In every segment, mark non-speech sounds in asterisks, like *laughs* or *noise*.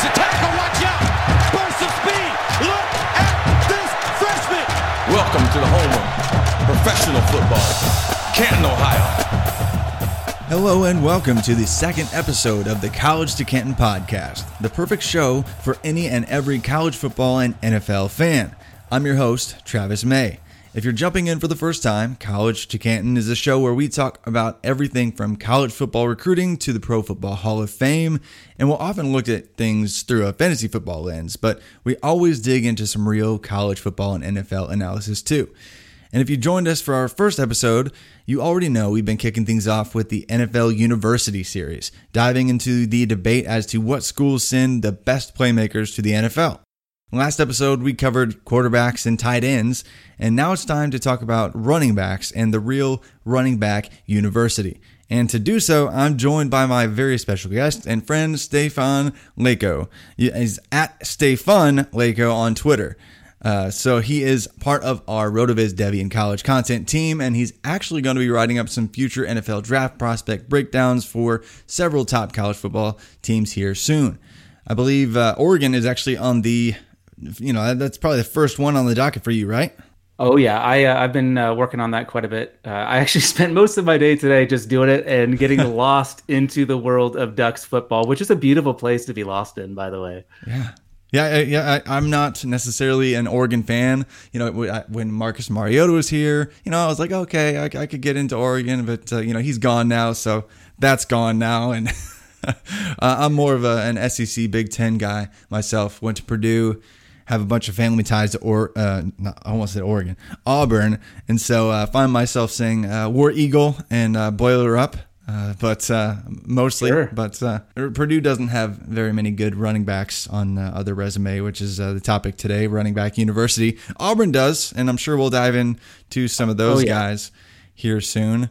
Breaks a tackle, watch out! Burst of speed! Look at this freshman! Welcome to the home of professional football, Canton, Ohio. Hello and welcome to the second episode of the College to Canton podcast, the perfect show for any and every college football and NFL fan. I'm your host, Travis May. If you're jumping in for the first time, College to Canton is a show where we talk about everything from college football recruiting to the Pro Football Hall of Fame, and we'll often look at things through a fantasy football lens, but we always dig into some real college football and NFL analysis too. And if you joined us for our first episode, you already know we've been kicking things off with the NFL University series, diving into the debate as to what schools send the best playmakers to the NFL. Last episode, we covered quarterbacks and tight ends, and now it's time to talk about running backs and the real running back university. And to do so, I'm joined by my very special guest and friend, Stefan Lako. He's at Stefan Lako on Twitter. Uh, so he is part of our RotoViz Devian College content team, and he's actually going to be writing up some future NFL draft prospect breakdowns for several top college football teams here soon. I believe uh, Oregon is actually on the, you know, that's probably the first one on the docket for you, right? Oh yeah, I uh, I've been uh, working on that quite a bit. Uh, I *laughs* actually spent most of my day today just doing it and getting *laughs* lost into the world of Ducks football, which is a beautiful place to be lost in, by the way. Yeah. Yeah, I- yeah. I, I'm not necessarily an Oregon fan. You know, when Marcus Mariota was here, you know, I was like, okay, I, I could get into Oregon, but uh, you know, he's gone now, so that's gone now. And *laughs* uh, I'm more of a, an SEC Big Ten guy myself. Went to Purdue, have a bunch of family ties to or uh, not, I almost said Oregon, Auburn, and so uh, find myself saying uh, War Eagle and uh, Boiler Up. uh, but uh, mostly. Sure. But uh, Purdue doesn't have very many good running backs on uh, other resume, which is uh, the topic today. Running back university. Auburn does, and I'm sure we'll dive into some of those Oh, yeah. guys here soon.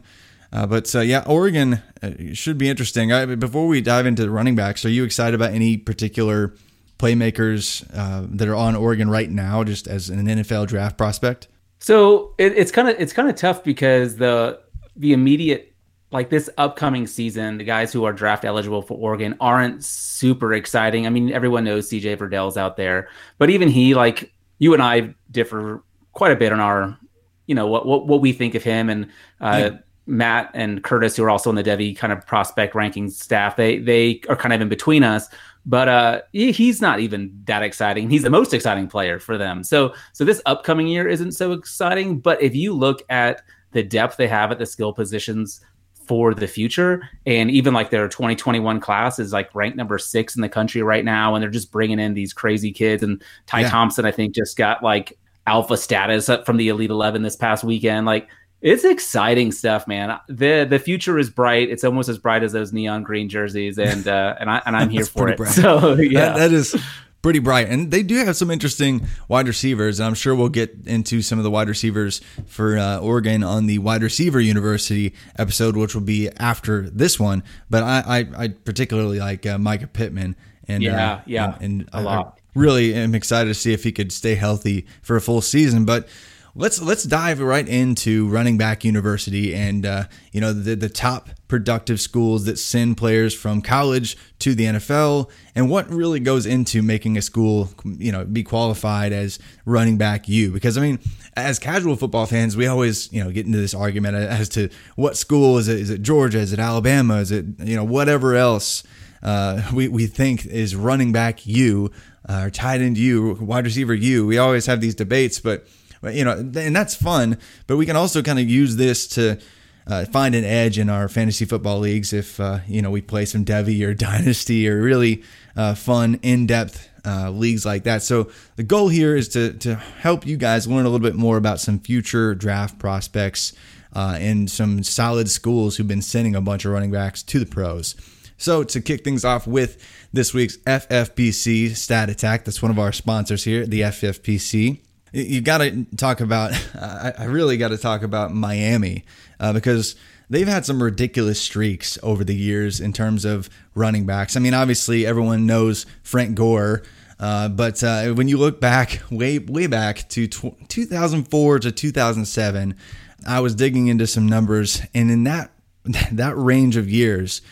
Uh, but uh, yeah, Oregon uh, should be interesting. I, before we dive into the running backs, are you excited about any particular playmakers uh, that are on Oregon right now, just as an NFL draft prospect? So it, it's kind of it's kind of tough because the the immediate like this upcoming season, the guys who are draft eligible for Oregon aren't super exciting. I mean, everyone knows CJ Verdell's out there, but even he, like you and I, differ quite a bit on our, you know, what what, what we think of him and. Uh, Matt and Curtis, who are also in the Devy kind of prospect ranking staff, they they are kind of in between us. But uh, he's not even that exciting. He's the most exciting player for them. So so this upcoming year isn't so exciting. But if you look at the depth they have at the skill positions for the future, and even like their 2021 class is like ranked number six in the country right now, and they're just bringing in these crazy kids. And Ty Yeah. Thompson, I think, just got like alpha status from the Elite 11 this past weekend. Like it's exciting stuff, man. the The future is bright. It's almost as bright as those neon green jerseys, and uh, and I and I'm *laughs* here for it. bright. *laughs* So yeah, That, that is pretty bright. And they do have some interesting wide receivers. And I'm sure we'll get into some of the wide receivers for uh, Oregon on the Wide Receiver University episode, which will be after this one. But I, I, I particularly like uh, Mycah Pittman. And, Yeah, uh, yeah, and, and a I- lot. I really am excited to see if he could stay healthy for a full season. But let's let's dive right into running back university and uh, you know the the top productive schools that send players from college to the NFL and what really goes into making a school you know be qualified as running back U because I mean as casual football fans we always you know get into this argument as to what school is it? Is it Georgia? Is it Alabama? Is it you know whatever else uh, we, we think is running back you uh, or tight end you, wide receiver you. We always have these debates, but, you know, and that's fun. But we can also kind of use this to uh, find an edge in our fantasy football leagues if uh, you know we play some Devy or *laughs* Dynasty or really uh, fun, in-depth uh, leagues like that. So the goal here is to to help you guys learn a little bit more about some future draft prospects uh, and some solid schools who've been sending a bunch of running backs to the pros. So to kick things off with this week's FFPC stat attack, that's one of our sponsors here, the FFPC. You- got to talk about. I I really got to talk about Miami uh, because they've had some ridiculous streaks over the years in terms of running backs. I mean, obviously everyone knows Frank Gore. Uh, but uh, when you look back, way way back to tw 2004 to 2007, I was digging into some numbers, and in that *laughs* that range of years,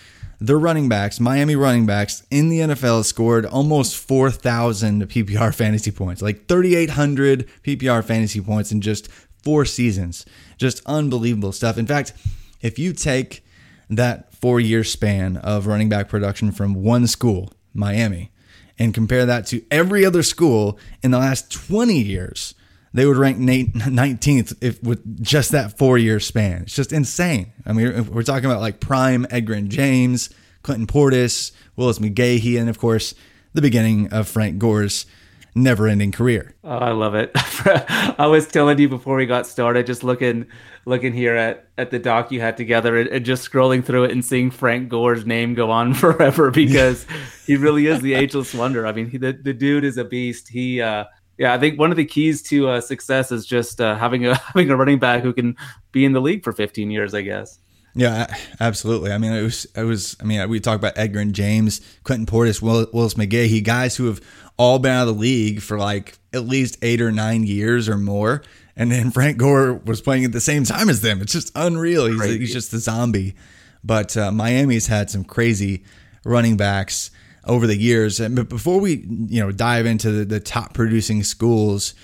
the running backs, Miami running backs in the NFL scored almost 4,000 PPR fantasy points, like 3,800 PPR fantasy points in just four seasons. Just unbelievable stuff. In fact, if you take that four year span of running back production from one school, Miami, and compare that to every other school in the last 20 years, they would rank 19th if with just that four year span. It's just insane. I mean, we're talking about like prime Edgerrin James, Clinton Portis, Willis McGahee, and of course, the beginning of Frank Gore's never ending career. Oh, I love it. *laughs* I was telling you before we got started, just looking looking here at, at the doc you had together and, and just scrolling through it and seeing Frank Gore's name go on *laughs* forever because he really is the *laughs* ageless wonder. I mean, he, the, the dude is a beast. He, uh, yeah, I think one of the keys to uh, success is just uh, having a *laughs* having a running back who can be in the league for 15 years, I guess. Yeah, absolutely. I mean, it was, it was. I mean, we talk about Edgerrin James, Clinton Portis, Will, Willis McGahee, guys who have all been out of the league for like at least eight or nine years or more. And then *laughs* Frank Gore was playing at the same time as them. It's just unreal. He's, he's just a zombie. But uh, Miami's had some crazy running backs over the years. And but before we, you know, dive into the, the top producing schools,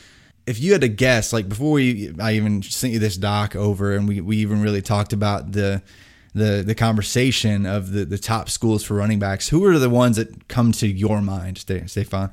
if you had to guess, like before we, I even sent you this doc over, and we, we even really talked about the the the conversation of the the top schools for running backs. Who are the ones that come to your mind, Ste- Stefan?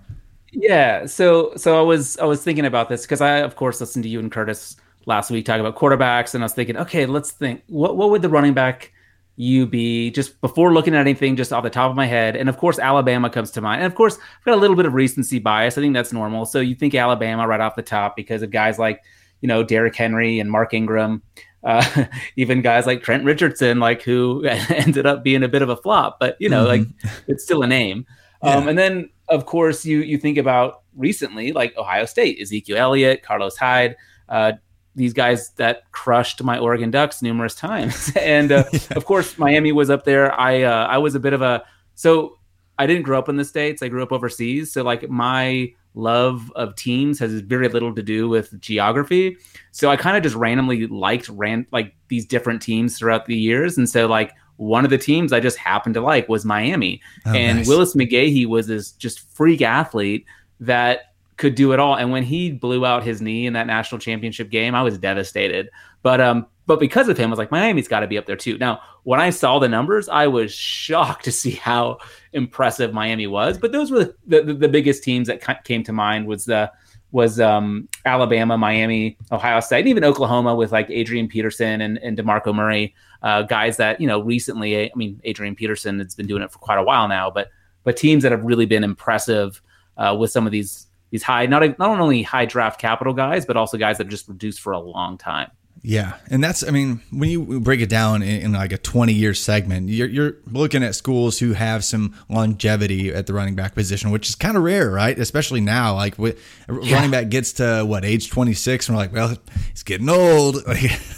Yeah, so so I was I was thinking about this because I of course listened to you and Curtis last week talk about quarterbacks, and I was thinking, okay, let's think what what would the running back you be just before looking at anything just off the top of my head, and of course Alabama comes to mind, and of course I've got a little bit of recency bias. I think that's normal. So you think Alabama right off the top because of guys like you know Derrick Henry and Mark Ingram. uh, *laughs* even guys like Trent Richardson, like who *laughs* ended up being a bit of a flop, but you know, mm-hmm. like *laughs* it's still a name. Yeah. Um, and then of course you you think about recently like Ohio State, Ezekiel Elliott, Carlos Hyde, uh, these guys that crushed my Oregon Ducks numerous times, *laughs* and uh, *laughs* of course Miami was up there. I uh, I was a bit of a so I didn't grow up in the states. I grew up overseas, so like my love of teams has very little to do with geography. So I kind of just randomly liked ran like these different teams throughout the years. And so like one of the teams I just happened to like was Miami. Oh, and nice. Willis McGahee was this just freak athlete that could do it all. And when he blew out his knee in that national championship game, I was devastated. But um but because of him, I was like, Miami's got to be up there too. Now, when I saw the numbers, I was shocked to see how impressive Miami was. But those were the, the, the biggest teams that came to mind was the was um, Alabama, Miami, Ohio State, and even Oklahoma with like Adrian Peterson and, and DeMarco Murray, uh, guys that you know recently. I mean, Adrian Peterson has been doing it for quite a while now, but but teams that have really been impressive uh, with some of these these high not not only high draft capital guys, but also guys that just produced for a long time. Yeah, and that's I mean when you break it down in, in, like a 20 year segment, you're you're looking at schools who have some longevity at the running back position, which is kind of rare, right? Especially now, like with yeah. running back gets to what age 26, and we're like, well, he's getting old. *laughs*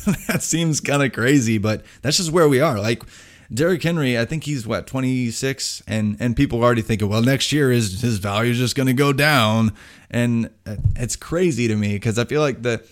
Like, that seems kind of crazy, but that's just where we are. Like Derrick Henry, I think he's what 26, and and people are already thinking, well, next year his his value is just going to go down, and it's crazy to me because I feel like the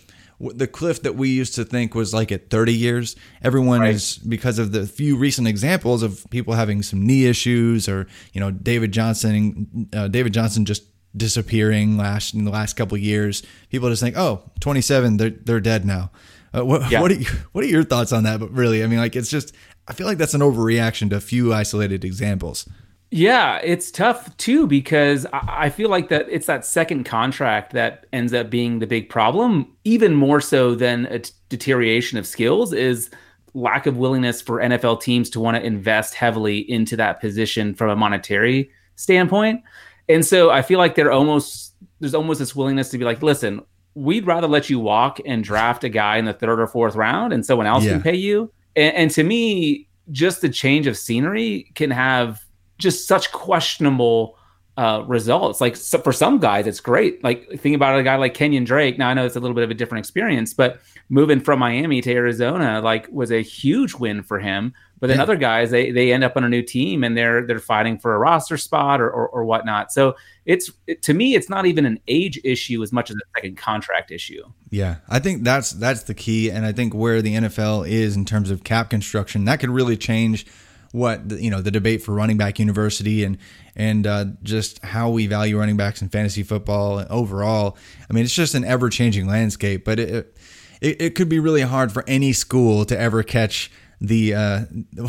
the cliff that we used to think was like at 30 years everyone right. is because of the few recent examples of people having some knee issues or you know david johnson uh, david johnson just disappearing last in the last couple years people just think oh 27 they're, they're dead now uh, what, yeah. what, are you, what are your thoughts on that but really i mean like it's just i feel like that's an overreaction to a few isolated examples yeah, it's tough too because I feel like that it's that second contract that ends up being the big problem, even more so than a t- deterioration of skills is lack of willingness for NFL teams to want to invest heavily into that position from a monetary standpoint. And so I feel like they're almost there's almost this willingness to be like, listen, we'd rather let you walk and draft a guy in the third or fourth round and someone else yeah. can pay you. And, and to me, just the change of scenery can have just such questionable uh, results. Like so for some guys, it's great. Like think about a guy like Kenyan Drake. Now I know it's a little bit of a different experience, but moving from Miami to Arizona like was a huge win for him. But then yeah. other guys, they they end up on a new team and they're they're fighting for a roster spot or or, or whatnot. So it's it, to me, it's not even an age issue as much as a second contract issue. Yeah, I think that's that's the key, and I think where the NFL is in terms of cap construction, that could really change what the, you know the debate for running back university and and uh, just how we value running backs in fantasy football overall. I mean, it's just an ever changing landscape, but it, it, it could be really hard for any school to ever catch the uh,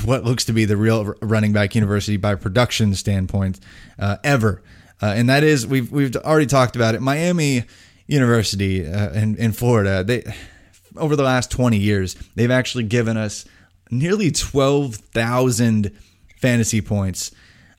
what looks to be the real running back university by production standpoint uh, ever. Uh, and that is we've we've already talked about it. Miami University uh, in in Florida, they over the last 20 years, they've actually given us nearly 12,000 fantasy points,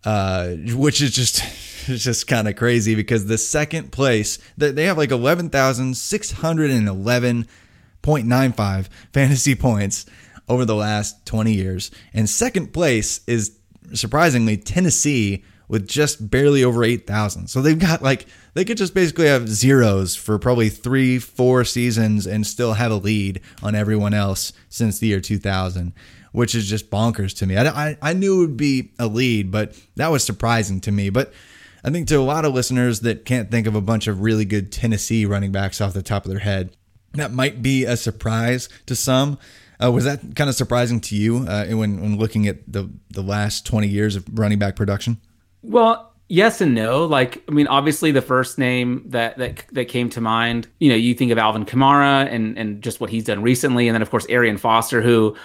uh, which is just *laughs* it's just kind of crazy because the second place they have like 11,611.95 fantasy points over the last 20 years, and second place is surprisingly Tennessee with just barely over 8,000. So they've got like, they could just basically have zeros for probably three, four seasons and still have a lead on everyone else since the year 2000, which is just bonkers to me. I, I, I knew it would be a lead, but that was surprising to me. But I think to a lot of listeners that can't think of a bunch of really good Tennessee running backs off the top of their head, that might be a surprise to some. Uh, was that kind of surprising to you uh, when, when looking at the, the last 20 years of running back production? Well, yes and no. Like, I mean, obviously the first name that that that came to mind, you know, you think of Alvin Kamara and and just what he's done recently, and then of course Arian Foster, who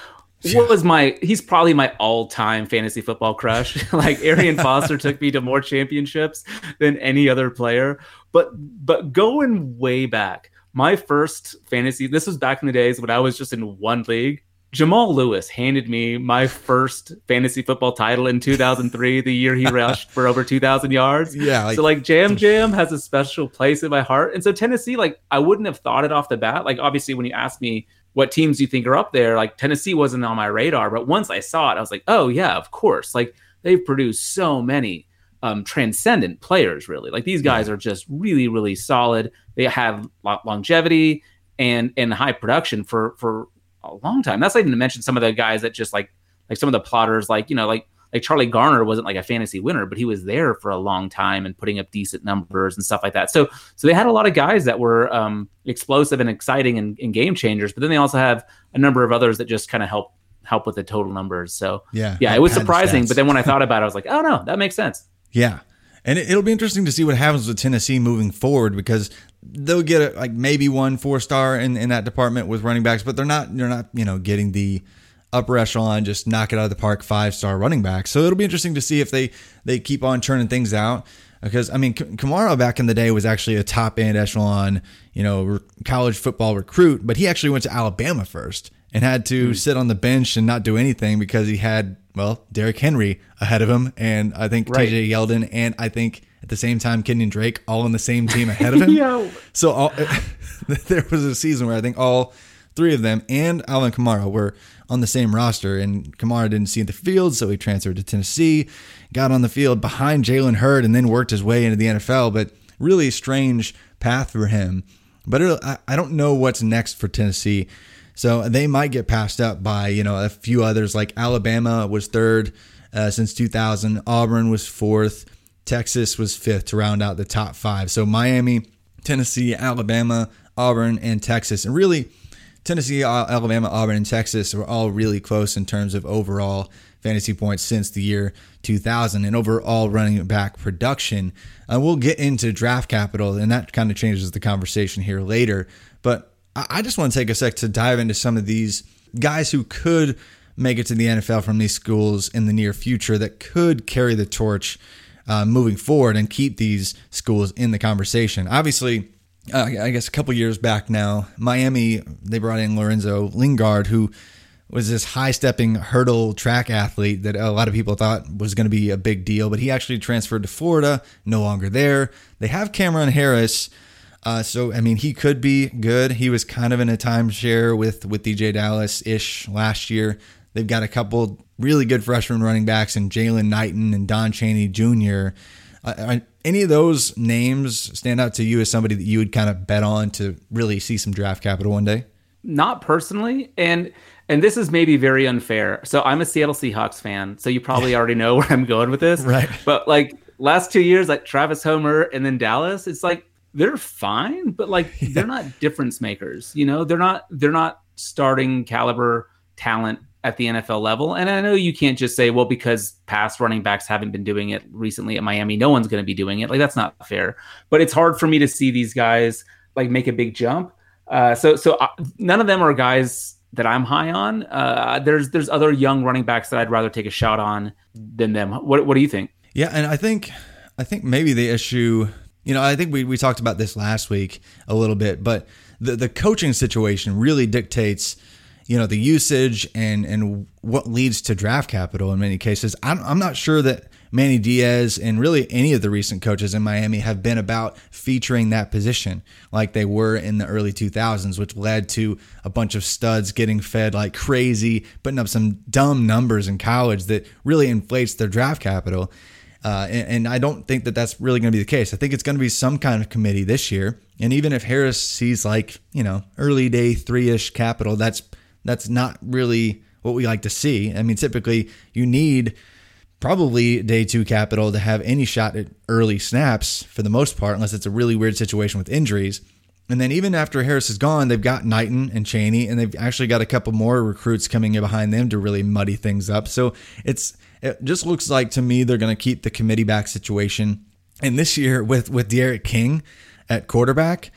yeah. was my he's probably my all-time fantasy football crush. *laughs* like Arian *laughs* Foster took me to more championships than any other player. But but going way back, my first fantasy, this was back in the days when I was just in one league Jamal Lewis handed me my first fantasy football title in 2003, the year he rushed for over 2,000 yards. *laughs* Yeah. Like, so, like, Jam *laughs* Jam has a special place in my heart. And so, Tennessee, like, I wouldn't have thought it off the bat. Like, obviously, when you asked me what teams you think are up there, like, Tennessee wasn't on my radar. But once I saw it, I was like, oh, yeah, of course. Like, they've produced so many um, transcendent players, really. Like, these guys are just really, really solid. They have longevity and and high production for for a long time. That's not even to mention some of the guys that just like like some of the plotters, like you know, like like Charlie Garner wasn't like a fantasy winner, but he was there for a long time and putting up decent numbers and stuff like that. So so they had a lot of guys that were um, explosive and exciting and, and game changers, but then they also have a number of others that just kind of help help with the total numbers. So yeah, yeah, it was surprising. But then when I *laughs* thought about it, I was like, oh no, that makes sense. Yeah. And it'll be interesting to see what happens with Tennessee moving forward because they'll get a, like maybe one four star in, in that department with running backs, but they're not they're not you know getting the upper echelon, just knock it out of the park five star running back. So it'll be interesting to see if they they keep on churning things out. Because I mean, Kamara back in the day was actually a top end echelon, you know, college football recruit, but he actually went to Alabama first and had to mm. sit on the bench and not do anything because he had well Derrick Henry ahead of him, and I think right. T.J. Yeldon, and I think at the same time, Kenyan Drake all on the same team ahead of *laughs* him. So all, *laughs* there was a season where I think all three of them and Alvin Kamara were on the same roster, and Kamara didn't see the field, so he transferred to Tennessee, got on the field behind Jalen Hurd, and then worked his way into the NFL. But really strange path for him. But it, I don't know what's next for Tennessee. So they might get passed up by you know a few others. Like Alabama was third uh, since 2000, Auburn was fourth. Texas was fifth to round out the top five. So Miami, Tennessee, Alabama, Auburn, and Texas. And really, Tennessee, Alabama, Auburn, and Texas were all really close in terms of overall fantasy points since the year 2000 and overall running back production. Uh, we'll get into draft capital, and that kind of changes the conversation here later. But I just want to take a sec to dive into some of these guys who could make it to the NFL from these schools in the near future that could carry the torch uh, moving forward and keep these schools in the conversation. Obviously, uh, I guess a couple years back now, Miami they brought in Lorenzo Lingard, who was this high stepping hurdle track athlete that a lot of people thought was going to be a big deal, but he actually transferred to Florida, no longer there. They have Cameron Harris. Uh, so I mean, he could be good. He was kind of in a timeshare with with DeeJay Dallas ish last year. They've got a couple really good freshman running backs and Jalen Knighton and Don Chaney Jr. Uh, any of those names stand out to you as somebody that you would kind of bet on to really see some draft capital one day? Not personally, and and this is maybe very unfair. So I'm a Seattle Seahawks fan, so you probably *laughs* already know where I'm going with this, right? But like last two years, like Travis Homer and then Dallas, it's like they're fine, but like *laughs* yeah. they're not difference makers. You know, they're not they're not starting caliber talent at the NFL level. And I know you can't just say, well, because past running backs haven't been doing it recently at Miami, no one's going to be doing it. Like that's not fair. But it's hard for me to see these guys like make a big jump. Uh, so so uh, none of them are guys that I'm high on. Uh, there's there's other young running backs that I'd rather take a shot on than them. What what do you think? Yeah, and I think I think maybe the issue, you know, I think we we talked about this last week a little bit, but the the coaching situation really dictates you know the usage and and what leads to draft capital in many cases. I'm, I'm not sure that Manny Diaz and really any of the recent coaches in Miami have been about featuring that position like they were in the early 2000s, which led to a bunch of studs getting fed like crazy, putting up some dumb numbers in college that really inflates their draft capital. Uh, and, and, I don't think that that's really going to be the case. I think it's going to be some kind of committee this year. And even if Harris sees like, you know, early day three ish capital, that's that's not really what we like to see. I mean, typically you need probably day two capital to have any shot at early snaps for the most part, unless it's a really weird situation with injuries. And then even after Harris is gone, they've got Knighton and Chaney, and they've actually got a couple more recruits coming in behind them to really muddy things up. So it's it just looks like to me they're going to keep the committee back situation. And this year with with D'Eriq King at quarterback,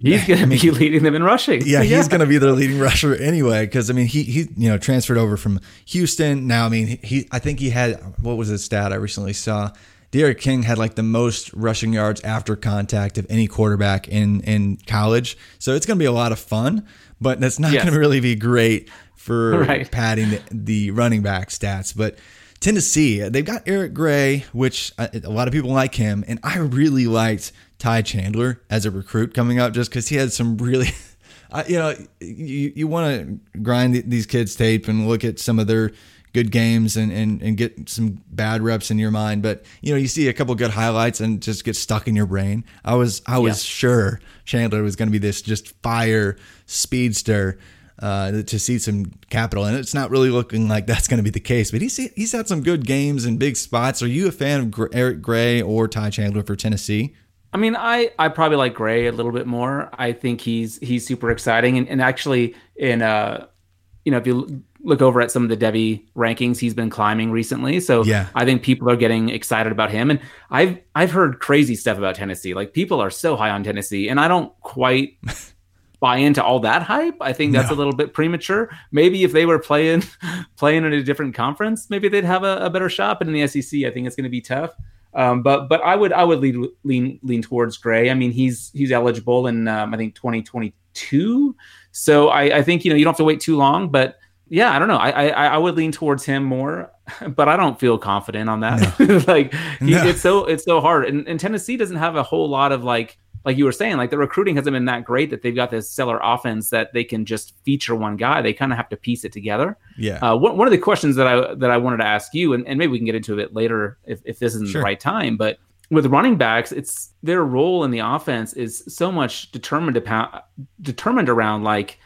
He's going to be *laughs* leading them in rushing. Yeah, yeah. *laughs* he's going to be their leading rusher anyway. Because I mean, he he you know transferred over from Houston. Now I mean, he I think he had what was his stat I recently saw. D'Eriq King had like the most rushing yards after contact of any quarterback in in college. So it's going to be a lot of fun. but that's not Yes. going to really be great for *laughs* Right. padding the, the running back stats. But Tennessee, they've got Eric Gray, which uh, a lot of people like him, and I really liked Ty Chandler as a recruit coming up just because he had some really. *laughs* I, you know, you, you want to grind these kids' tape and look at some of their good games and, and, and get some bad reps in your mind. But, you know, you see a couple good highlights and just get stuck in your brain. I was, I was sure Chandler was going to be this just fire speedster uh, to see some capital. And it's not really looking like that's going to be the case. But he's, he's had some good games and big spots. Are you a fan of Gr- Eric Gray or Ty Chandler for Tennessee? I mean, I I probably like Gray a little bit more. I think he's he's super exciting, and, and actually, in uh, you know, if you look over at some of the Devy rankings, he's been climbing recently. So Yeah. I think people are getting excited about him, and I've I've heard crazy stuff about Tennessee. Like people are so high on Tennessee, and I don't quite buy into all that hype. I think that's a little bit premature. Maybe if they were playing *laughs* playing in a different conference, maybe they'd have a, a better shot. But in the SEC, I think it's going to be tough. Um, but but I would I would lean lean lean towards Gray. I mean he's he's eligible in um, I think 2022. So I, I think you know you don't have to wait too long. But yeah, I don't know. I I, I would lean towards him more, *laughs* but I don't feel confident on that. *laughs* like he, No. it's so it's so hard. And, and Tennessee doesn't have a whole lot of like like you were saying, like the recruiting hasn't been that great that they've got this stellar offense that they can just feature one guy. They kind of have to piece it together. Yeah. Uh, one, one of the questions that I that I wanted to ask you, and, and maybe we can get into it later if, if this isn't Sure. the right time, but with running backs, it's their role in the offense is so much determined upon, determined around like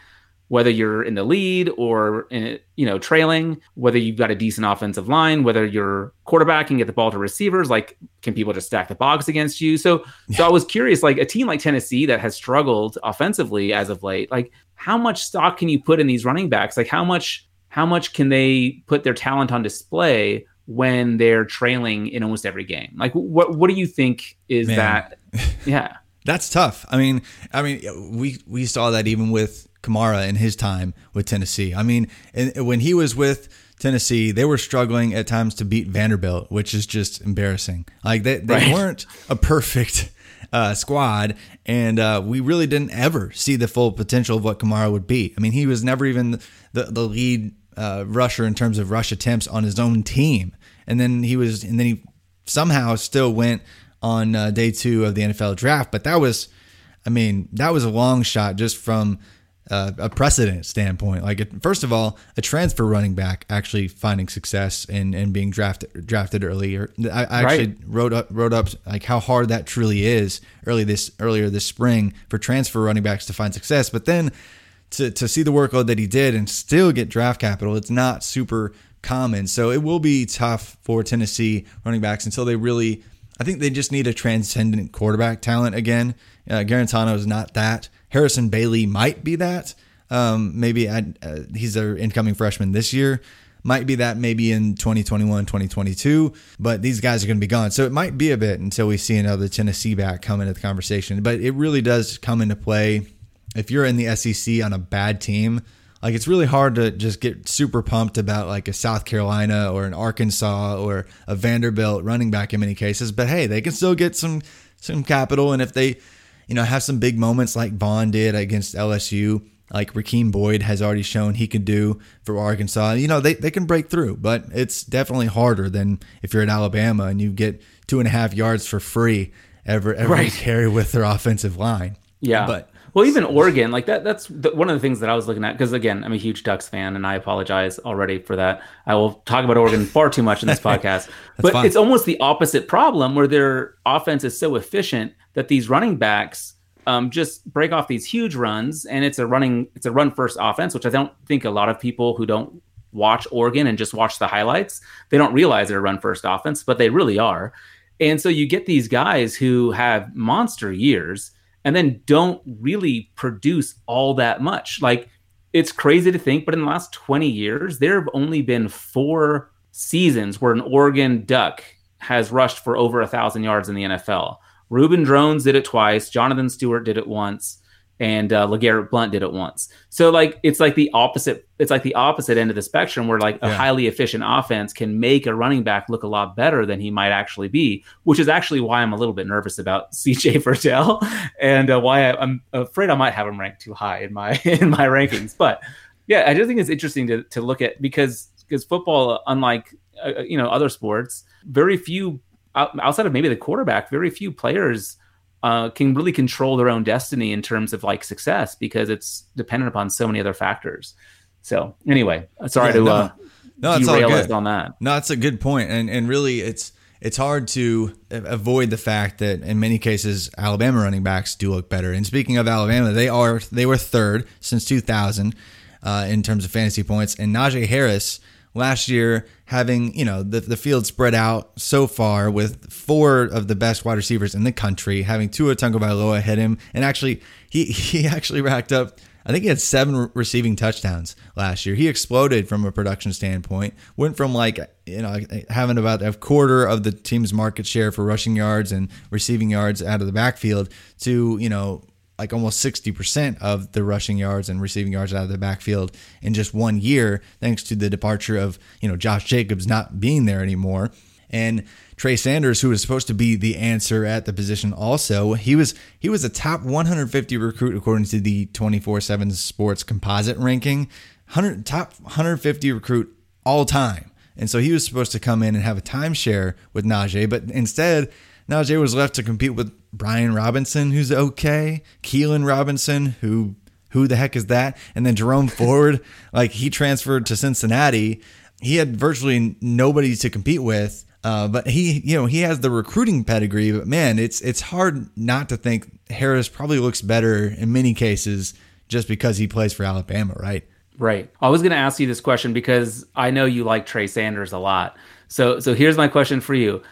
whether you're in the lead or in you know trailing, whether you've got a decent offensive line, whether your quarterback can get the ball to receivers, like can people just stack the box against you? So so I was curious, like a team like Tennessee that has struggled offensively as of late, like how much stock can you put in these running backs? Like how much how much can they put their talent on display when they're trailing in almost every game? Like what what do you think is Man. that? *laughs* Yeah. That's tough. I mean, I mean, we we saw that even with Kamara in his time with Tennessee. I mean, when he was with Tennessee, they were struggling at times to beat Vanderbilt, which is just embarrassing. Like they they Right. weren't a perfect uh, squad, and uh, we really didn't ever see the full potential of what Kamara would be. I mean, he was never even the the lead uh, rusher in terms of rush attempts on his own team, and then he was, and then he somehow still went on uh, day two of the NFL draft. But that was, I mean, that was a long shot just from uh, a precedent standpoint. Like, it, first of all, a transfer running back actually finding success and, and being drafted drafted earlier. I, I actually wrote up wrote up like how hard that truly is early this earlier this spring for transfer running backs to find success. But then to to see the workload that he did and still get draft capital, it's not super common. So it will be tough for Tennessee running backs until they really. I think they just need a transcendent quarterback talent again. Uh, Guarantano is not that. Harrison Bailey might be that. Um, maybe I, uh, he's their incoming freshman this year. Might be that maybe in 2021, 2022, but these guys are going to be gone. So it might be a bit until we see another Tennessee back come into the conversation. But it really does come into play if you're in the SEC on a bad team. Like it's really hard to just get super pumped about like a South Carolina or an Arkansas or a Vanderbilt running back in many cases. But hey, they can still get some some capital, and if they, you know, have some big moments like Vaughn did against LSU, like Rakeem Boyd has already shown he could do for Arkansas, you know, they, they can break through. But it's definitely harder than if you're at Alabama and you get two and a half yards for free every every Right. carry with their offensive line. Yeah. But well, even Oregon, like that, that's the, one of the things that I was looking at. Because again, I'm a huge Ducks fan and I apologize already for that. I will talk about Oregon far too much in this *laughs* podcast. but fine. it's almost the opposite problem where their offense is so efficient that these running backs um, just break off these huge runs. And it's a running, it's a run first offense, which I don't think a lot of people who don't watch Oregon and just watch the highlights, they don't realize they're a run first offense, but they really are. And so you get these guys who have monster years and then don't really produce all that much. Like it's crazy to think, but in the last 20 years, there have only been four seasons where an Oregon Duck has rushed for over a thousand yards in the NFL. Reuben Droughns did it twice. Jonathan Stewart did it once. and uh, LeGarrette Blount did it once. So like it's like the opposite. It's like the opposite end of the spectrum where like a Yeah. highly efficient offense can make a running back look a lot better than he might actually be, which is actually why I'm a little bit nervous about *laughs* CJ Verdell and uh, why I, I'm afraid I might have him ranked too high in my *laughs* in my rankings. But yeah, I just think it's interesting to to look at because because football, unlike uh, you know other sports, very few outside of maybe the quarterback, very few players uh, can really control their own destiny in terms of like success because it's dependent upon so many other factors. So anyway, sorry Yeah, to no. uh, No, derail good. us on that. No, that's a good point, and and really, it's it's hard to avoid the fact that in many cases Alabama running backs do look better. And speaking of Alabama, they are they were third since 2000 uh, in terms of fantasy points, and Najee Harris last year having you know the the field spread out so far with four of the best wide receivers in the country, having Tua Tagovailoa hit him, and actually he *laughs* he actually racked up. I think he had seven receiving touchdowns last year. He exploded from a production standpoint. Went from like you know having about a quarter of the team's market share for rushing yards and receiving yards out of the backfield to you know like almost 60% of the rushing yards and receiving yards out of the backfield in just one year, thanks to the departure of, you know, Josh Jacobs not being there anymore. And Trey Sanders, who was supposed to be the answer at the position also, he was he was a top 150 recruit according to the 24/7 Sports composite ranking, 100 top 150 recruit all time. And so he was supposed to come in and have a timeshare with Najee, but instead Najee was left to compete with Brian Robinson, who's okay, Keilan Robinson, who who the heck is that? And then Jerome Ford, *laughs* like he transferred to Cincinnati. He had virtually nobody to compete with. Uh, but he, you know, he has the recruiting pedigree. But man, it's it's hard not to think Harris probably looks better in many cases just because he plays for Alabama, right? Right. I was going to ask you this question because I know you like Trey Sanders a lot. So so here's my question for you.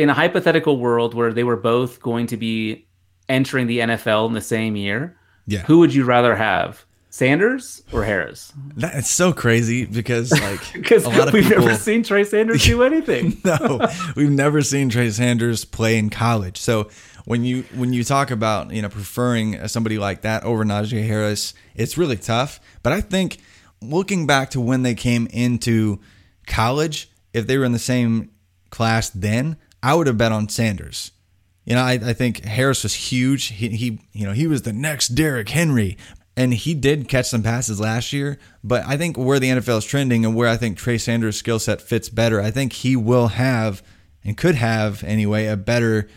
In a hypothetical world where they were both going to be entering the NFL in the same year, Yeah. who would you rather have? Sanders or Harris? That, it's so crazy because like *laughs* Because a lot of we've people, never seen Trey Sanders do *laughs* anything. *laughs* no, we've never seen Trey Sanders play in college. So when you when you talk about you know preferring somebody like that over Najee Harris, it's really tough. But I think looking back to when they came into college, if they were in the same class then, I would have bet on Sanders. You know, I, I think Harris was huge. He, he, you know, he was the next Derrick Henry, and he did catch some passes last year. But I think where the NFL is trending and where I think Trey Sanders' skill set fits better, I think he will have and could have anyway a better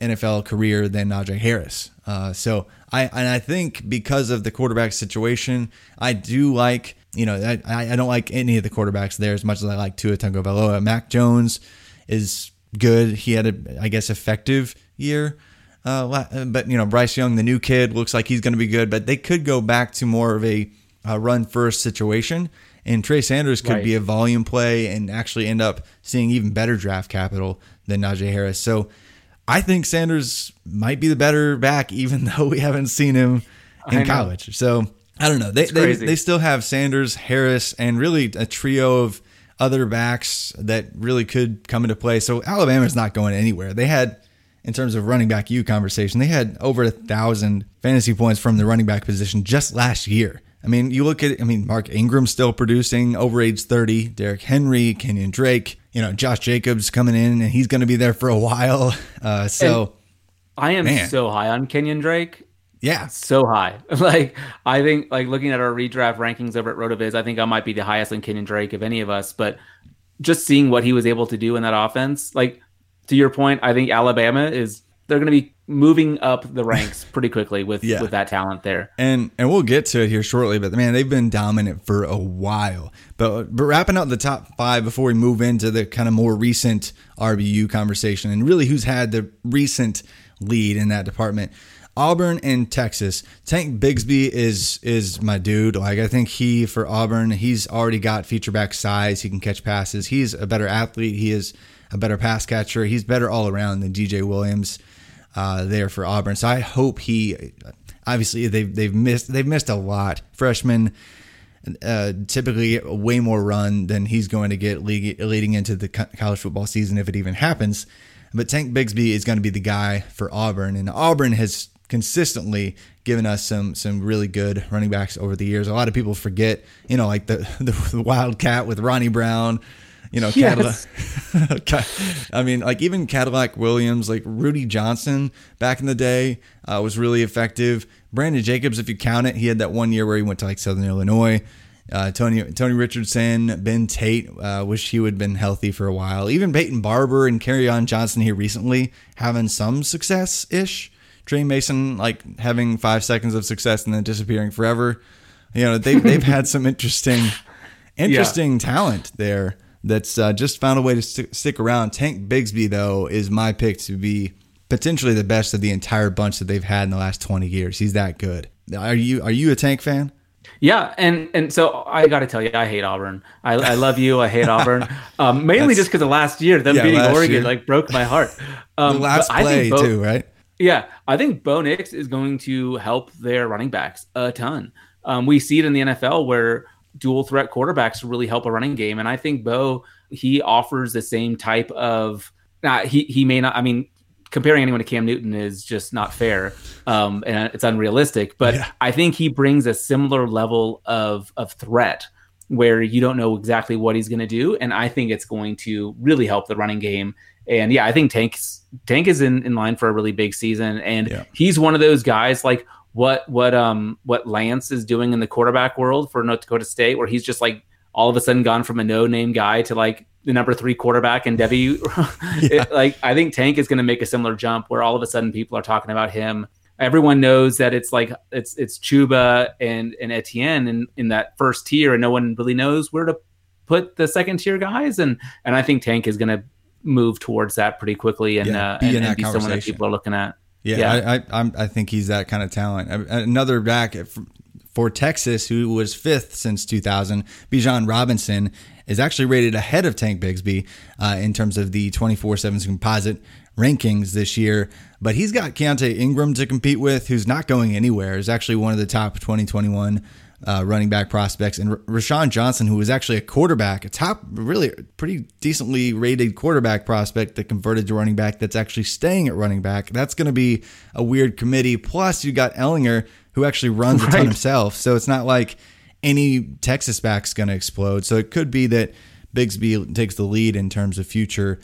NFL career than Najee Harris. Uh, so I and I think because of the quarterback situation, I do like you know I, I don't like any of the quarterbacks there as much as I like Tua Tagovailoa. Mac Jones is good. He had a I guess effective year. Uh, but you know Bryce Young, the new kid, looks like he's going to be good. But they could go back to more of a, a run first situation, and Trey Sanders could Right. be a volume play and actually end up seeing even better draft capital than Najee Harris. So I think Sanders might be the better back, *laughs* even though we haven't seen him in college. So I don't know. They, they they still have Sanders, Harris, and really a trio of other backs that really could come into play. So Alabama's not going anywhere. They had, in terms of running back U conversation, they had over a thousand fantasy points from the running back position just last year. I mean, you look at, I mean, Mark Ingram still producing over age 30, Derrick Henry, Kenyan Drake, you know, Josh Jacobs coming in and he's going to be there for a while. *laughs* Uh, so, I am Man. so high on Kenyan Drake. Yeah. so high. *laughs* Like I think like looking at our redraft rankings over at Rotoviz, I think I might be the highest on Kenyan Drake of any of us. But just seeing what he was able to do in that offense, like to your point, I think Alabama is they're going to be moving up the *laughs* ranks pretty quickly with Yeah. with that talent there. And and we'll get to it here shortly, but man, they've been dominant for a while. But but wrapping up the top five before we move into the kind of more recent RBU conversation and really who's had the recent lead in that department. Auburn and Texas. Tank Bigsby is is my dude. Like I think he for Auburn, he's already got feature back size. He can catch passes. He's a better athlete. He is a better pass catcher. He's better all around than DJ Williams uh, there for Auburn. So I hope he. Obviously, they've they've missed they've missed a lot. Freshman uh, typically way more run than he's going to get leading into the co- college football season if it even happens. But Tank Bigsby is going to be the guy for Auburn, and Auburn has consistently given us some some really good running backs over the years. A lot of people forget, you know, like the *laughs* the, the Wildcat with Ronnie Brown, you know, Yes. *laughs* Cadillac. I mean, like even Cadillac Williams, like Rudi Johnson back in the day uh, was really effective. Brandon Jacobs, if you count it, he had that one year where he went to like Southern Illinois. Uh, Tony Tony Richardson, Ben Tate, uh, wish he would have been healthy for a while. Even Peyton Barber and on Johnson here recently having some success ish. Tre Mason like having five seconds of success and then disappearing forever. You know they've they've had some interesting *laughs* interesting talent there that's uh, just found a way to st- stick around. Tank Bigsby though is my pick to be potentially the best of the entire bunch that they've had in the last twenty years. He's that good. Are you are you a Tank fan? Yeah, and and so I got to tell you, I hate Auburn. I, I love you. I hate Auburn. *laughs* Um, mainly That's- just because the last year, them Yeah, beating Oregon year. like broke my heart. Um, the last play think Bo- too, right? Yeah, I think Bo Nix is going to help their running backs a ton. Um, we see it in the NFL where dual threat quarterbacks really help a running game, and I think Bo he offers the same type of. He he may not. I mean, comparing anyone to Cam Newton is just not fair, um, and it's unrealistic. But Yeah. I think he brings a similar level of of threat where you don't know exactly what he's going to do, and I think it's going to really help the running game. And yeah, I think Tank's Tank is in, in line for a really big season, and Yeah. he's one of those guys like what what um what Lance is doing in the quarterback world for North Dakota State, where he's just like all of a sudden gone from a no name guy to like the number three quarterback in Devy. *laughs* *laughs* It- like I think Tank is going to make a similar jump where all of a sudden people are talking about him. Everyone knows that it's like it's it's Chuba and and Etienne in, in that first tier, and no one really knows where to put the second tier guys. And and I think Tank is going to move towards that pretty quickly and Yeah, uh, be and, and that be someone that people are looking at. Yeah, Yeah. I, I, I'm, I think he's that kind of talent. Uh, Another back for Texas who was fifth since 2000, Bijan Robinson, is actually rated ahead of Tank Bigsby uh, in terms of the 24 7 composite rankings this year. But he's got Keaontay Ingram to compete with, who's not going anywhere. Is actually one of the top 2021 uh, running back prospects, and R- Roschon Johnson, who was actually a quarterback, a top, really pretty decently rated quarterback prospect that converted to running back. That's actually staying at running back. That's going to be a weird committee. Plus, you got Ehlinger, who actually runs a ton himself. So it's not like any Texas back's going to explode. So it could be that Bigsby takes the lead in terms of future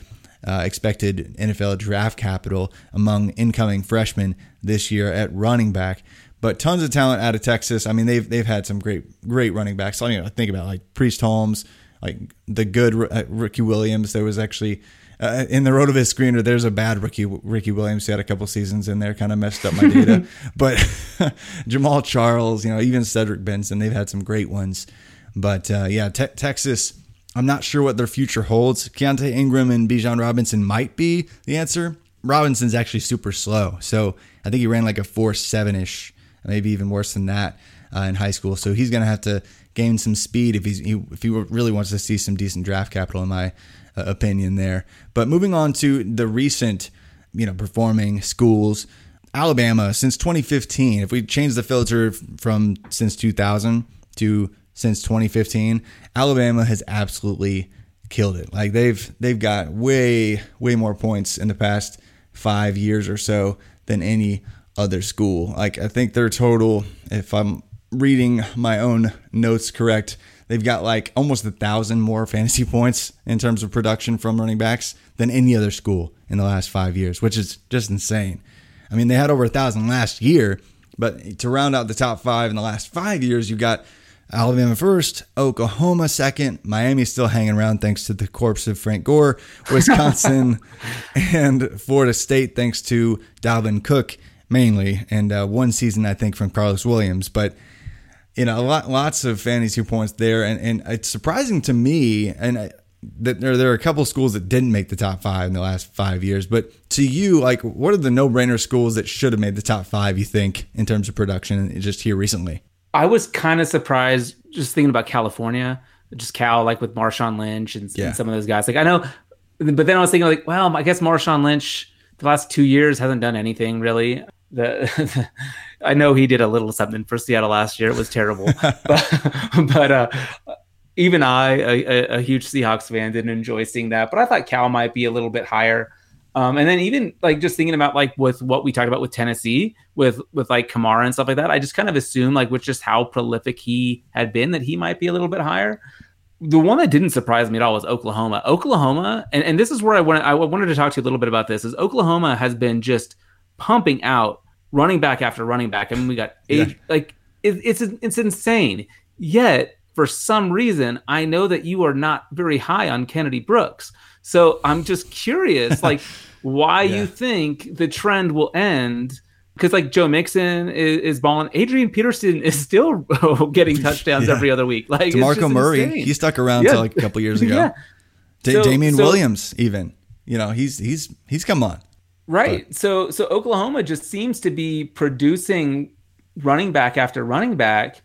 uh, expected NFL draft capital among incoming freshmen this year at running back. But tons of talent out of Texas. I mean, they've they've had some great great running backs. You know, think about like Priest Holmes, like the good uh, Ricky Williams. There was actually uh, in the Rotoviz screener. There's a bad Ricky Ricky Williams. He had a couple seasons in there, kind of messed up my data. *laughs* but *laughs* Jamaal Charles, you know, even Cedric Benson, they've had some great ones. But uh, yeah, te- Texas. I'm not sure what their future holds. Keaontay Ingram and Bijan Robinson might be the answer. Robinson's actually super slow, so I think he ran like a four seven ish, maybe even worse than that uh, in high school. So he's going to have to gain some speed if he's he, if he really wants to see some decent draft capital, in my uh, opinion. There, but moving on to the recent, you know, performing schools. Alabama since 2015. If we change the filter from since 2000 to since 2015, Alabama has absolutely killed it. Like they've they've got way way more points in the past 5 years or so than any other school. Like I think their total if I'm reading my own notes correct, they've got like almost a thousand more *laughs* fantasy points in terms of production from running backs than any other school in the last 5 years, which is just insane. I mean, they had over a thousand last year, but to round out the top five in the last five years, you've got Alabama first, Oklahoma second, Miami still hanging around thanks to the corpse of Frank Gore, *laughs* Wisconsin, and Florida State thanks to Dalvin Cook mainly, and uh, one season I think from Karlos Williams, but you know, lot, lots of fantasy points there, and, and it's surprising to me, and I, that there there are a couple schools that didn't make the top five in the last five years. But to you, like, what are the no brainer schools that should have made the top five? You think in terms of production, just here recently? I was kind of surprised just thinking about California, just Cal, like with Marshawn Lynch and, Yeah. and some of those guys. Like I know, but then I was thinking like, well, I guess Marshawn Lynch the last two years hasn't done anything really. The *laughs* I know he did a little something for Seattle last year. It was terrible, *laughs* but *laughs* but uh, even I, a, a, huge Seahawks fan, didn't enjoy seeing that. But I thought Cal might be a little bit higher. Um, and then even like just thinking about like with what we talked about with Tennessee, with with like Kamara and stuff like that, I just kind of assumed like with just how prolific he had been that he might be a little bit higher. The one that didn't surprise me at all was Oklahoma. Oklahoma, and, and this is where I wanted I wanted to talk to you a little bit about this. Is Oklahoma has been just pumping out running back after running back. I mean, we got eight, yeah. like it, it's it's insane. Yet for some reason, I know that you are not very high on Kennedy Brooks. So I'm just curious, *laughs* like, why yeah. you think the trend will end? Because like Joe Mixon is, is balling, Adrian Peterson is still *laughs* getting *laughs* touchdowns yeah. every other week. Like Demarco Murray, insane. he stuck around yeah. like a couple years ago. yeah. So, Damien so, Williams, even you know, he's he's he's come on. Right. But. So so Oklahoma just seems to be producing running back after running back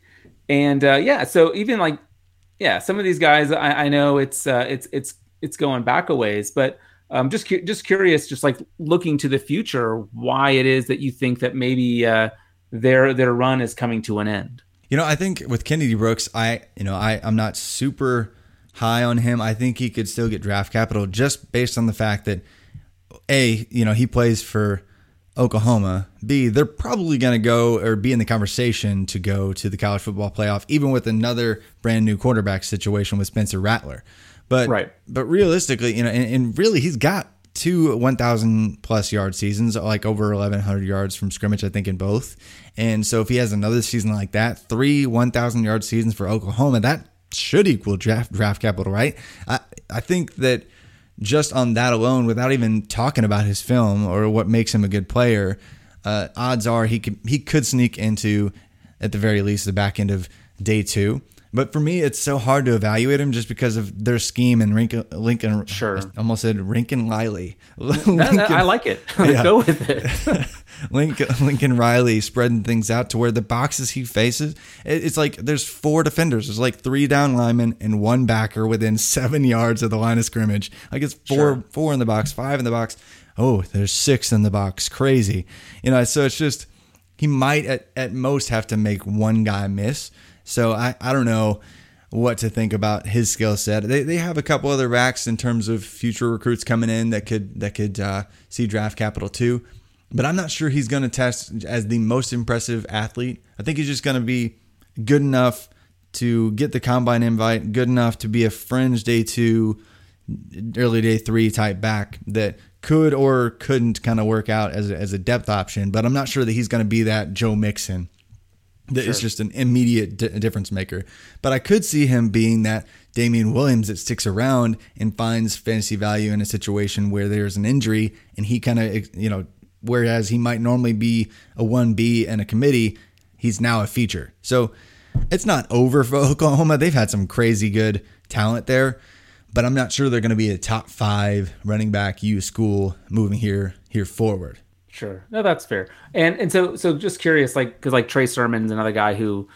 and uh, yeah, so even like yeah, some of these guys I, I know it's uh, it's it's it's going back a ways, but um, just cu- just curious, just like looking to the future, why it is that you think that maybe uh, their their run is coming to an end. You know, I think with Kennedy Brooks, I you know I I'm not super high on him. I think he could still get draft capital just based on the fact that a you know he plays for Oklahoma. B, they're probably going to go or be in the conversation to go to the college football playoff, even with another brand new quarterback situation with Spencer Rattler. But right. but realistically, you know, and, and really, he's got two 1,000 plus yard seasons, like over 1,100 yards from scrimmage, I think, in both. And so if he has another season like that, three 1,000 yard seasons for Oklahoma, that should equal draft draft capital, right? I I think that just on that alone, without even talking about his film or what makes him a good player, uh, odds are he could he could sneak into, at the very least, the back end of day two. But for me, it's so hard to evaluate him just because of their scheme and Lincoln. Lincoln sure, I almost said *laughs* Lincoln Riley. Lincoln, I like it. *laughs* Go with it. *laughs* Lincoln, Lincoln Riley spreading things out to where the boxes he faces, it's like there's four defenders. There's like three down linemen and one backer within seven yards of the line of scrimmage. Like it's four, sure. four in the box, five in the box. Oh, there's six in the box. Crazy, you know. So it's just he might at, at most have to make one guy miss. So I, I don't know what to think about his skill set. They, they have a couple other racks in terms of future recruits coming in that could that could uh, see draft capital too but I'm not sure he's going to test as the most impressive athlete. I think he's just going to be good enough to get the combine invite, good enough to be a fringe day two, early day three type back that could or couldn't kind of work out as a, as a depth option. But I'm not sure that he's going to be that Joe Mixon that sure. is just an immediate d- difference maker. But I could see him being that Damien Williams that sticks around and finds fantasy value in a situation where there's an injury and he kind of you know whereas he might normally be a 1B and a committee, he's now a feature. So it's not over for *laughs* Oklahoma. They've had some crazy good talent there, but I'm not sure they're going to be a top five running back U school moving here here forward. Sure, no, that's fair. And and so so just curious, like because like Trey Sermon's another guy who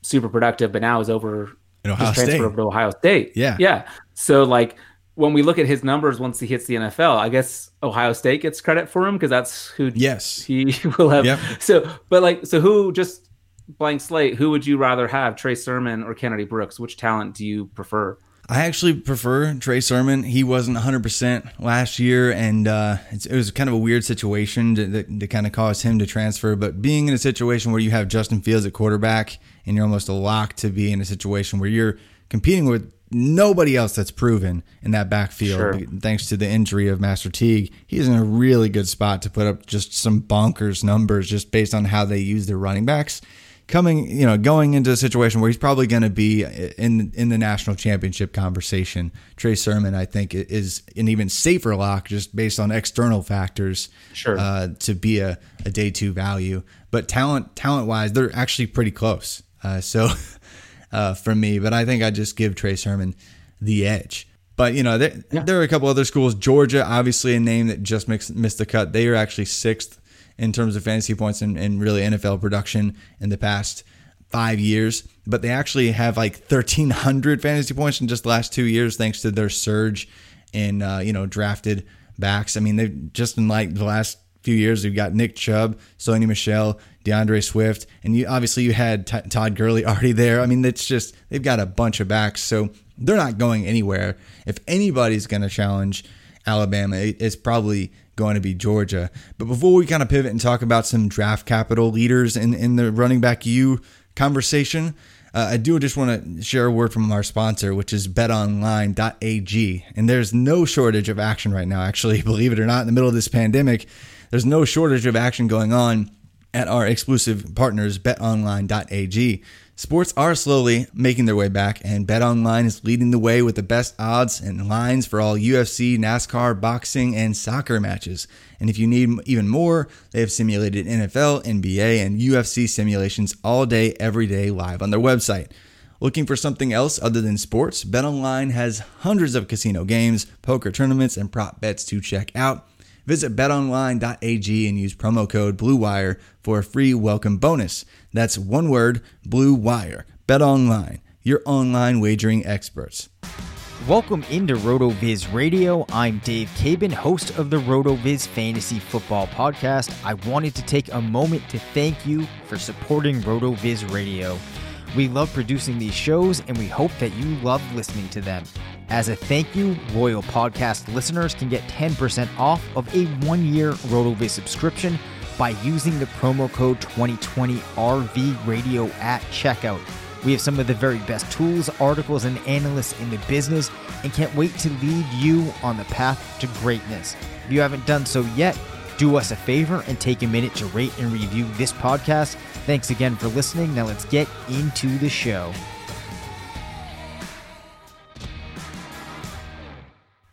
super productive, but now is over in Ohio State. over to Ohio State. Yeah, yeah. So like when we look at his numbers once he hits the NFL, I guess Ohio State gets credit for him because that's who yes he *laughs* will have. Yep. So, but like, so who just blank slate? Who would you rather have, Trey Sermon or Kennedy Brooks? Which talent do you prefer? I actually prefer Trey Sermon. He wasn't 100% last year, and uh, it was kind of a weird situation to, to, to kind of cause him to transfer. But being in a situation where you have Justin Fields at quarterback and you're almost a lock to be in a situation where you're competing with nobody else that's proven in that backfield. Sure. Thanks to the injury of Master Teague, he's in a really good spot to put up just some bonkers numbers just based on how they use their running backs. Coming, you know, going into a situation where he's probably going to be in in the national championship conversation. Trey Sermon, I think, is an even safer lock just based on external factors. Sure. Uh, to be a, a day two value, but talent talent wise, they're actually pretty close. Uh, so *laughs* uh, from me, but I think I just give Trey Sermon the edge. But you know, there, yeah. there are a couple other schools. Georgia, obviously a name that just mixed, missed the cut. They are actually sixth in terms of fantasy points and, and really NFL production in the past five years. But they actually have like 1,300 fantasy points in just the last two years, thanks to their surge in uh, you know drafted backs. I mean, they've just in like the last few years, we've got Nick Chubb, Sony Michel, D'Andre Swift, and you obviously you had T- Todd Gurley *laughs* already there. I mean, it's just they've got a bunch of backs, so they're not going anywhere. If anybody's going to challenge Alabama, it's probably going to be Georgia. But before we kind of pivot and talk about some draft capital leaders in, in the running back U conversation, uh, I do just want to share a word from our sponsor, which is betonline.ag. And there's no shortage of action right now, actually, *laughs* believe it or not, in the middle of this pandemic. There's no shortage of action going on at our exclusive partners, betonline.ag. Sports are slowly making their way back, and BetOnline is leading the way with the best odds and lines for all UFC, NASCAR, boxing, and soccer matches. And if you need even more, they have simulated NFL, NBA, and UFC simulations all day, every day live on their website. Looking for something else other than sports? BetOnline has hundreds of casino games, poker tournaments, and prop bets to check out. Visit betonline.ag and use promo code BLUEWIRE for a free welcome bonus. That's one word, Blue Wire. BetOnline, your online wagering experts. Welcome into RotoViz Radio. I'm Dave Cabin, host of the RotoViz Fantasy Football Podcast. I wanted to take a moment to thank you for supporting RotoViz Radio. We love producing these shows and we hope that you love listening to them. As a thank you, loyal podcast listeners can get 10% off of a one year RotoViz subscription by using the promo code 2020RV Radio at checkout. We have some of the very best tools, articles, and analysts in the business and can't wait to lead you on the path to greatness. If you haven't done so yet, do us a favor and take a minute to rate and review this podcast. Thanks again for listening. Now let's get into the show.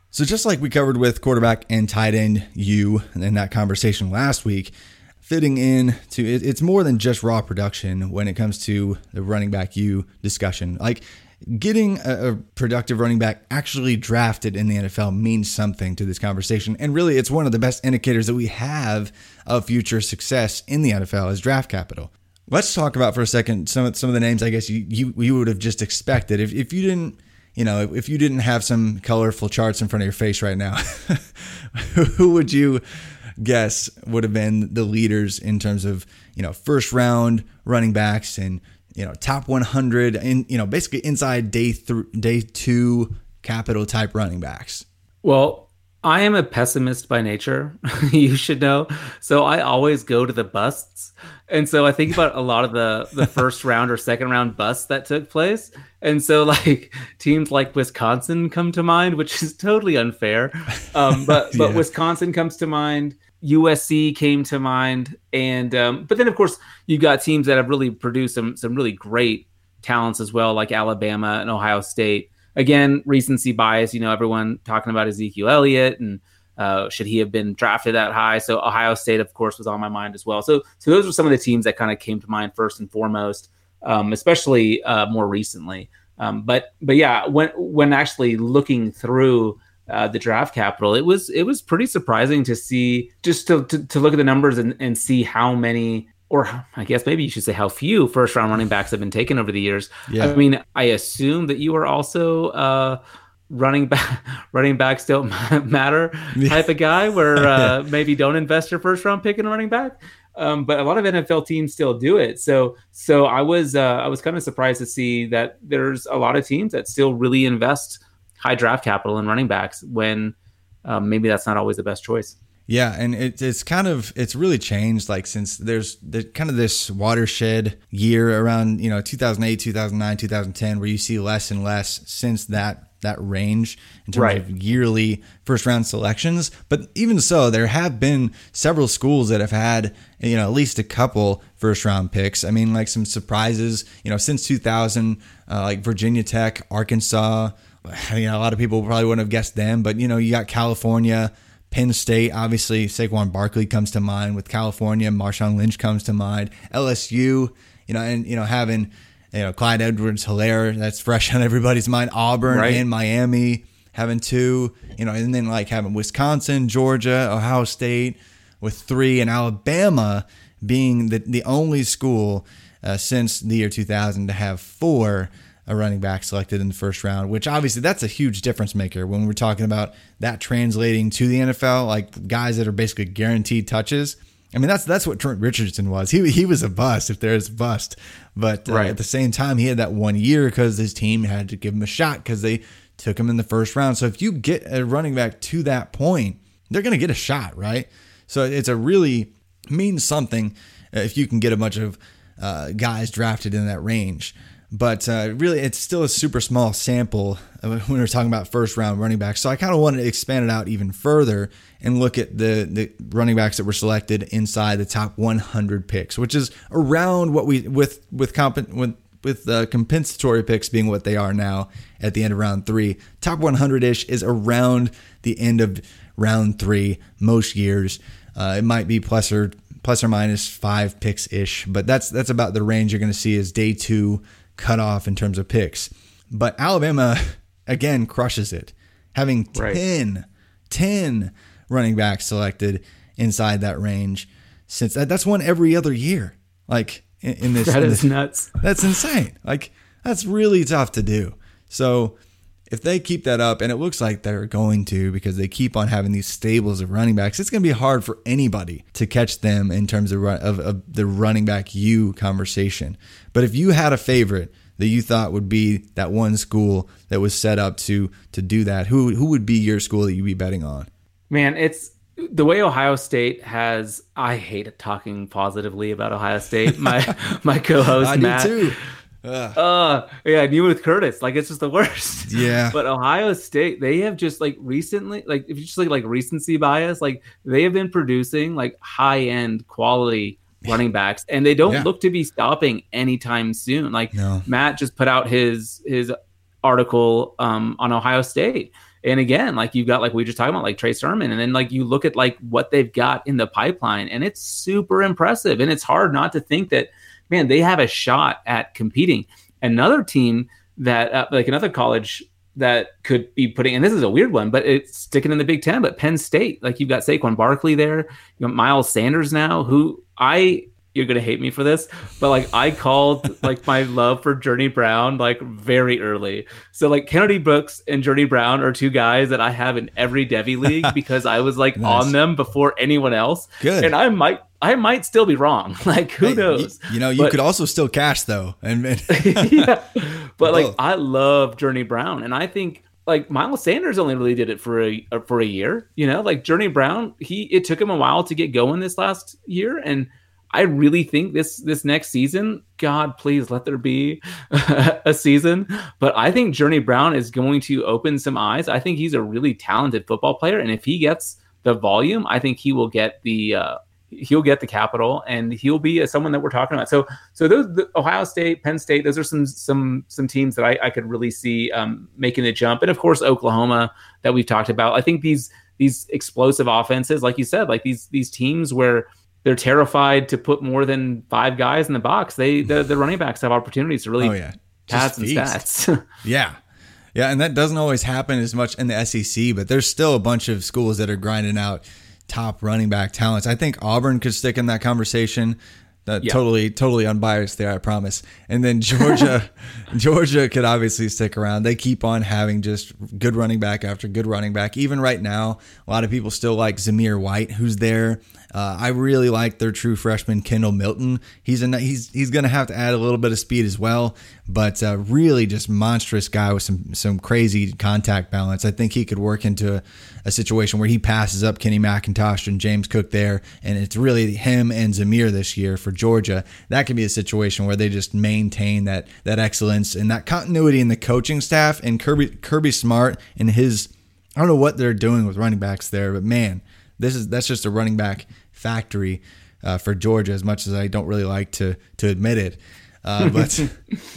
So just like we covered with quarterback and tight end you in that conversation last week, fitting in to it, it's more than just raw production when it comes to the running back you discussion. Like getting a, a, productive running back actually drafted in the NFL means something to this conversation. And really it's one of the best indicators that we have of future success in the NFL is draft capital. Let's talk about for a second some of some of the names I guess you you, you would have just expected. If if you didn't you know, if you didn't have some colorful charts in front of your face right now, *laughs* who would you guess would have been the leaders in terms of, you know, first round running backs and, you know, top 100 and, you know, basically inside day day two capital type running backs? Well, I am a pessimist by nature, *laughs* you should know. So I always go to the busts. And so I think about a lot of the the *laughs* first round or second round busts that took place. And so like teams like Wisconsin come to mind, which is totally unfair. Um, *laughs* but but yeah. Wisconsin comes to mind. USC came to mind, and um, but then of course you've got teams that have really produced some some really great talents as well, like Alabama and Ohio State again, recency bias. You know, everyone talking about Ezekiel Elliott and uh, should he have been drafted that high? So Ohio State, of course, was on my mind as well. So so those were some of the teams that kind of came to mind first and foremost, um, especially uh, more recently. Um, but but yeah, when when actually looking through. Uh, the draft capital. It was it was pretty surprising to see just to, to, to look at the numbers and, and see how many or I guess maybe you should say how few first round running backs have been taken over the years. Yeah. I mean, I assume that you are also uh, running *laughs* back running backs don't matter type of guy where *laughs* uh, maybe don't invest your first round pick in running back. Um, but a lot of NFL teams still do it. So so I was uh, I was kind of surprised to see that there's a lot of teams that still really invest high draft capital in running backs when um, maybe that's not always the best choice. Yeah, and it, it's kind of it's really changed like since there's there's kind of this watershed year around you know 2008, 2009, 2010 where you see less and less since that that range in terms right. of yearly first round selections. But even so, there have been several schools that have had you know at least a couple first round picks. I mean, like some surprises. You know, since 2000, uh, like Virginia Tech, Arkansas. *sighs* You know, a lot of people probably wouldn't have guessed them, but you know, you got California. Penn State, obviously, Saquon Barkley comes to mind. With California, Marshawn Lynch comes to mind. LSU, you know, and you know having you know Clyde Edwards Helaire, that's fresh *laughs* on everybody's mind. Auburn right. and Miami having two, you know, and then like having Wisconsin, Georgia, Ohio State with three, and Alabama being the the only school uh, since the year 2000 to have four a running back selected in the first round, which obviously that's a huge difference maker when we're talking about that translating to the NFL, like guys that are basically guaranteed touches. I mean, that's that's what Trent Richardson was. He he was a bust if there is a bust, but uh, right. at the same time, he had that one year because his team had to give him a shot because they took him in the first round. So if you get a running back to that point, they're going to get a shot, right? So it's a really means something if you can get a bunch of uh, guys drafted in that range. But uh, really, it's still a super small sample *laughs* when we're talking about first round running backs. So I kind of wanted to expand it out even further and look at the, the running backs that were selected inside the top 100 picks, which is around what we with with comp- with with the compensatory picks being what they are now at the end of round three. Top 100 ish is around the end of round three most years. Uh, it might be plus or plus or minus five picks ish, but that's that's about the range you're going to see as day two cutoff in terms of picks. But Alabama *laughs* again crushes it, having 10, right. 10 running backs selected inside that range. Since that, that's one every other year. Like in, in this, *laughs* that in is this, nuts. That's insane. Like that's really tough to do. So if they keep that up, and it looks like they're going to because they keep on having these stables of running backs, it's going to be hard for anybody to catch them in terms of, of, of the running back you conversation. But if you had a favorite that you thought would be that one school that was set up to to do that, who who would be your school that you'd be betting on? Man, it's the way Ohio State has. I hate talking positively about Ohio State. My *laughs* my co-host I Matt. Do too. Ugh. Uh, yeah, new with Curtis. Like it's just the *laughs* worst. Yeah. but Ohio State, they have just like recently, like if you just like like recency bias, like they have been producing like high end quality running backs, and they don't yeah. look to be stopping anytime soon. Like no. Matt just put out his his article um, on Ohio State. And again, like you've got like we just talking about, like Trey Sermon, and then like you look at like what they've got in the pipeline, and it's super impressive. And it's hard not to think that man, they have a shot at competing. Another team that, uh, like another college that could be putting, and this is a weird one, but it's sticking in the Big Ten, but Penn State, like you've got Saquon Barkley there, you got Miles Sanders now, who I you're gonna hate me for this, but like I called *laughs* like my love for Journey Brown like very early. So like Kennedy Brooks and Journey Brown are two guys that I have in every Devy league *laughs* because I was like nice. on them before anyone else. Good. And I might I might still be wrong. *laughs* Like who hey, knows? You, you, know, you but, could also still cash though. And, and *laughs* yeah. But like I love Journey Brown and I think like Miles Sanders only really did it for a for a year, you know? Like Journey Brown, he it took him a while to get going this last year and I really think this this next season, God, please let there be *laughs* a season. But I think Journey Brown is going to open some eyes. I think he's a really talented football player, and if he gets the volume, I think he will get the uh, he'll get the capital, and he'll be a, someone that we're talking about. So so those the Ohio State, Penn State, those are some some some teams that I, I could really see um, making the jump, and of course Oklahoma that we've talked about. I think these these explosive offenses, like you said, like these these teams where they're terrified to put more than five guys in the box. They the, the running backs have opportunities to really oh, yeah. pass and stats. *laughs* yeah. Yeah, and that doesn't always happen as much in the SEC, but there's still a bunch of schools that are grinding out top running back talents. I think Auburn could stick in that conversation. That yeah. totally, totally unbiased there, I promise. And then Georgia, *laughs* Georgia could obviously stick around. They keep on having just good running back after good running back. Even right now, a lot of people still like Zamir White, who's there. Uh, I really like their true freshman Kendall Milton. He's a he's he's going to have to add a little bit of speed as well, but uh, really just monstrous guy with some some crazy contact balance. I think he could work into a, a, situation where he passes up Kenny McIntosh and James Cook there, and it's really him and Zamir this year for Georgia. That could be a situation where they just maintain that that excellence and that continuity in the coaching staff and Kirby Kirby Smart and his. I don't know what they're doing with running backs there, but man, this is that's just a running back factory uh, for Georgia, as much as I don't really like to to admit it. Uh, *laughs* but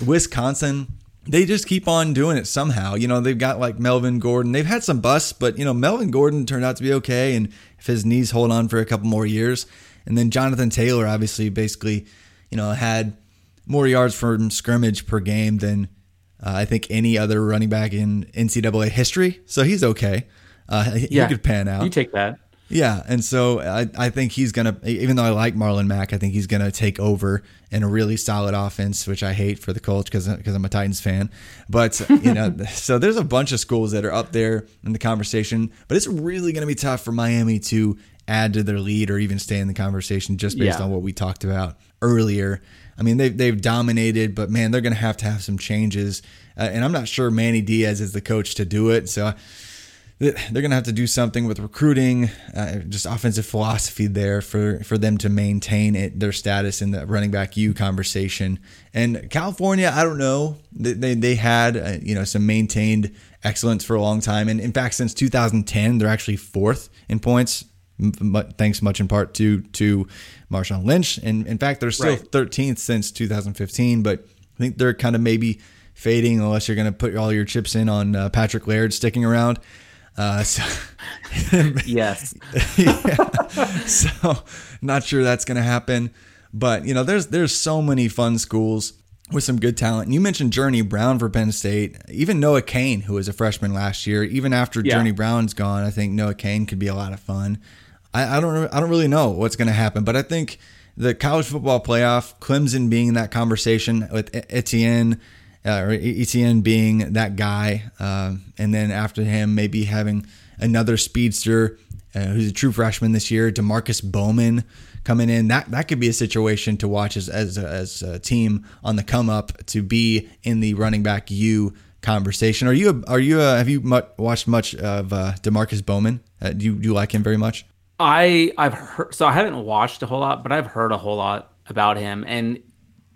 Wisconsin, they just keep on doing it somehow. You know, they've got like Melvin Gordon. They've had some busts, but you know, Melvin Gordon turned out to be okay, and if his knees hold on for a couple more years, and then Jonathan Taylor obviously basically, you know, had more yards from scrimmage per game than uh, I think any other running back in NCAA history. So he's okay. Uh, yeah, he could pan out. You take that. Yeah, and so I, I think he's gonna even though I like Marlon Mack, I think he's gonna take over in a really solid offense, which I hate for the Colts because because I'm a Titans fan. But you know, *laughs* so there's a bunch of schools that are up there in the conversation, but it's really gonna be tough for Miami to add to their lead or even stay in the conversation just based yeah. on what we talked about earlier. I mean, they've they've dominated, but man, they're gonna have to have some changes, uh, and I'm not sure Manny Diaz is the coach to do it. So they're going to have to do something with recruiting, uh, just offensive philosophy there for, for them to maintain it, their status in the running back U conversation. And California, I don't know, they, they, they had, uh, you know, some maintained excellence for a long time. And in fact, since 2010, they're actually fourth in points, thanks much in part to, to Marshawn Lynch. And in fact, they're still right. 13th since 2015, but I think they're kind of maybe fading unless you're going to put all your chips in on uh, Patrick Laird sticking around. Uh, so *laughs* yes, yeah. So not sure that's going to happen, but you know, there's there's so many fun schools with some good talent. And you mentioned Journey Brown for Penn State, even Noah Cain, who was a freshman last year. Even after yeah. Journey Brown's gone, I think Noah Cain could be a lot of fun. I, I don't I don't really know what's going to happen, but I think the college football playoff, Clemson being in that conversation with Etienne uh, or Etienne being that guy, uh, and then after him, maybe having another speedster uh, who's a true freshman this year, Demarkcus Bowman coming in. That that could be a situation to watch as as a, as a team on the come up to be in the running back U conversation. Are you are you have you watched much of uh, Demarkcus Bowman? Uh, do you do you like him very much? I I've heard so I haven't watched a whole lot, but I've heard a whole lot about him, and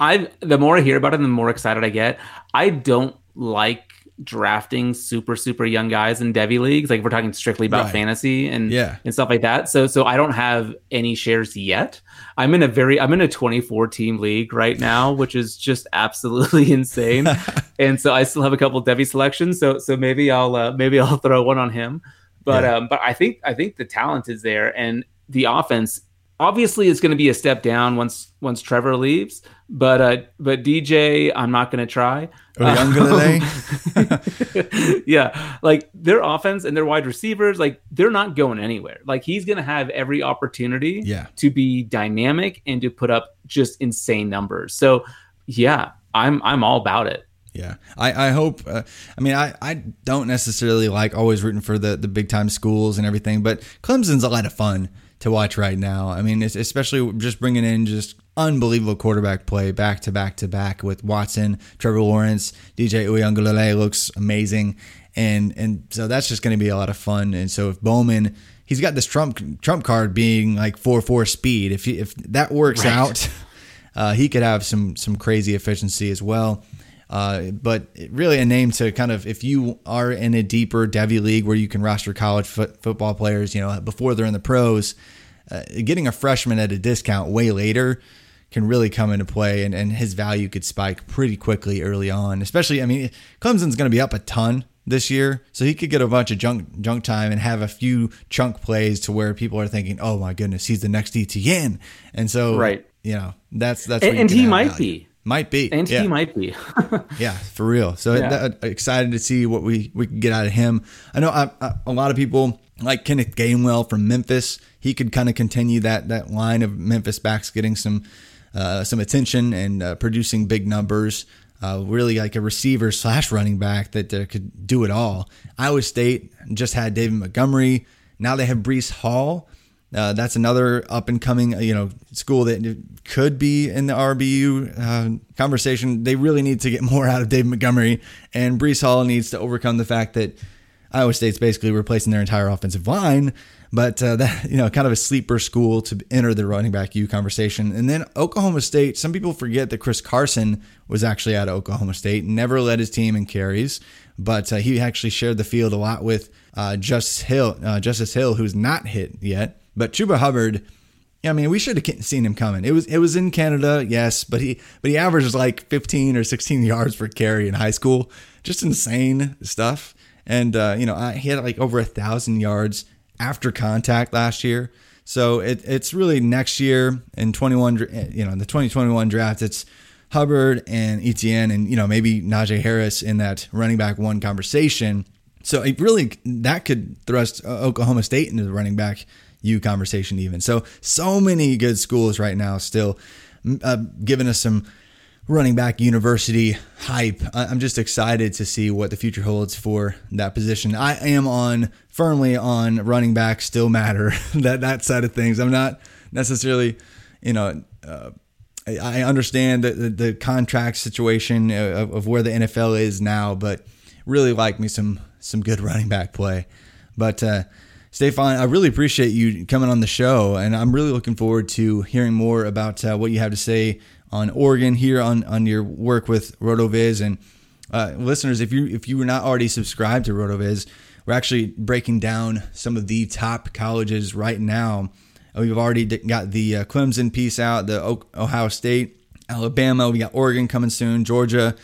I the more I hear about him, the more excited I get. I don't like drafting super super young guys in Devy leagues. Like we're talking strictly about right. fantasy and yeah. and stuff like that. So so I don't have any shares yet. I'm in a very I'm in a 24 team league right now, which is just absolutely *laughs* insane. *laughs* and so I still have a couple Devy selections. So so maybe I'll uh, maybe I'll *laughs* throw one on him. But yeah. um but I think I think the talent is there and the offense obviously it's going to be a step down once once Trevor leaves. But uh, but DJ, I'm not going to try. *laughs* yeah, like their offense and their wide receivers, like they're not going anywhere. Like he's going to have every opportunity yeah. to be dynamic and to put up just insane numbers. So yeah, I'm I'm all about it. Yeah, I, I hope. Uh, I mean, I, I don't necessarily like always rooting for the, the big time schools and everything, but Clemson's a lot of fun to watch right now. I mean, especially just bringing in just unbelievable quarterback play back to back to back with Watson, Trevor Lawrence, DJ Uiagalelei looks amazing, and and so that's just going to be a lot of fun. And so if Bowman, he's got this trump trump card being like four four speed. If he, if that works right. out, *laughs* uh, he could have some some crazy efficiency as well. Uh, but really a name to kind of if you are in a deeper Devy league where you can roster college foot, football players, you know, before they're in the pros, uh, getting a freshman at a discount way later can really come into play and, and his value could spike pretty quickly early on. Especially, I mean, Clemson's going to be up a ton this year, so he could get a bunch of junk junk time and have a few chunk plays to where people are thinking, "Oh my goodness, he's the next Etienne," and so right, you know, that's that's and, and he might value. be. Might be, and yeah. he might be. *laughs* yeah, for real. So yeah. that, excited to see what we we can get out of him. I know I, I, a lot of people like Kenneth Gainwell from Memphis. He could kind of continue that that line of Memphis backs getting some uh, some attention and uh, producing big numbers. Uh, really like a receiver slash running back that uh, could do it all. Iowa State just had David Montgomery. Now they have Breece Hall. Uh, that's another up and coming, you know, school that could be in the RBU uh, conversation. They really need to get *laughs* more out of Dave Montgomery, and Breece Hall needs to overcome the fact that Iowa State's basically replacing their entire offensive line. But uh, *laughs* that you know, kind of a sleeper school to enter the running back U conversation. And then Oklahoma State. Some people forget that Chris Carson was actually out of Oklahoma State, never led his team in carries, but uh, he actually shared the field a lot with uh, Justice Hill, uh, Justice Hill, who's not hit yet. But Chuba Hubbard, I mean, we should have seen him coming. It was it was in Canada, yes, but he but he averages like 15 or 16 *laughs* yards per carry in high school, just insane stuff. And uh, you know, I, he had like over a thousand yards after contact last year. So it, it's really next year in 21, you know, in the 2021 draft, it's Hubbard and Etienne and, you know, maybe Najee Harris in that running back one conversation. So it really, that could thrust Oklahoma State into the running back U conversation even. So so many good schools right now still uh, giving us some running back university hype. I'm just excited to see what the future holds for that position. I am on firmly on running back still matter *laughs* that that side of things. I'm not necessarily, you know. Uh, I understand the, the, the contract situation of, of, where the NFL is now, but really like me some some good running back play. But uh, Stefan, I really appreciate you coming on the show, and I'm really looking forward to hearing more about uh, what you have to say on Oregon here on on your work with RotoViz and uh, listeners. If you if you were not already subscribed to RotoViz, we're actually breaking down some of the top colleges right now. We've already got the uh, Clemson piece out, the Ohio State, Alabama. We got Oregon coming soon, Georgia.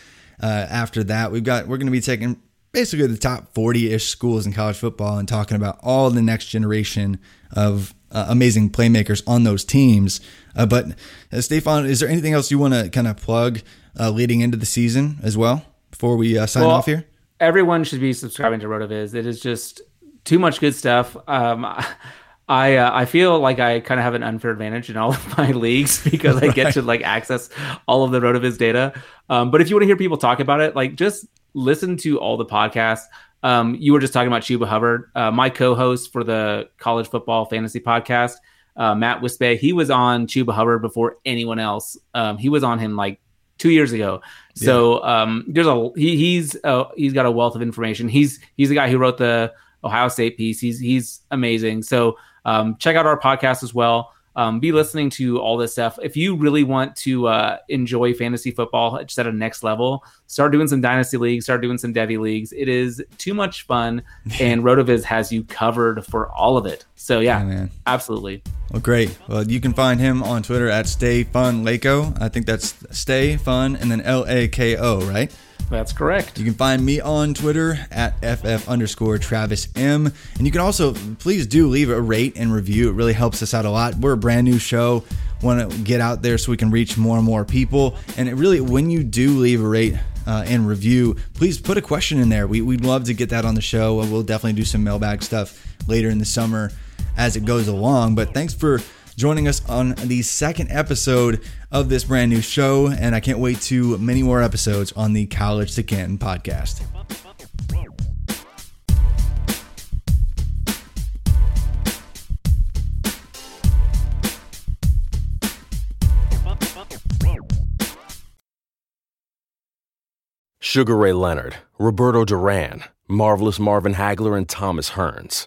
Uh, after that, we've got we're going to be taking basically the top 40-ish schools in college football and talking about all the next generation of uh, amazing playmakers on those teams. Uh, but uh, Stefan, is there anything else you want to kind of plug uh, leading into the season as well before we uh, sign well, off here? Everyone should be subscribing to RotoViz. It is just too much good stuff. Um, *laughs* I uh, I feel like I kind of have an unfair advantage in all of my *laughs* leagues because I get to like access all of the Rotoviz data. Um, but if you want to hear people talk about it, like just listen to all the podcasts. Um, you were just talking about Chuba Hubbard, uh, my co-host for the college football fantasy podcast, uh, Matt Wispe. He was on Chuba Hubbard before anyone else. Um, he was on him like two years ago. So um, there's a he, he's uh, he's got a wealth of information. He's he's the guy who wrote the Ohio State piece. He's he's amazing. So um, check out our podcast as well um, be listening to all this stuff. If you really want to uh, enjoy fantasy football just at a next level, start doing some dynasty leagues, start doing some Devy leagues. It is too much fun, *laughs* and Rotoviz has you covered for all of it. So yeah, yeah absolutely. Well, great. Well, you can find him on Twitter at Stay Fun Lako. I think that's Stay Fun and then L A K O, right? That's correct. You can find me on Twitter at FF underscore Travis M. And you can also, please do leave a rate and review. It really helps us out a lot. We're a brand new show. Want to get out there so we can reach more and more people. And it really, when you do leave a rate uh, and review, please put a question in there. We, we'd love to get that on the show. We'll definitely do some mailbag stuff later in the summer as it goes along. But thanks for joining us on the second episode of this brand new show. And I can't wait to many more episodes on the College to Canton podcast. Sugar Ray Leonard, Roberto Duran, Marvelous Marvin Hagler, and Thomas Hearns.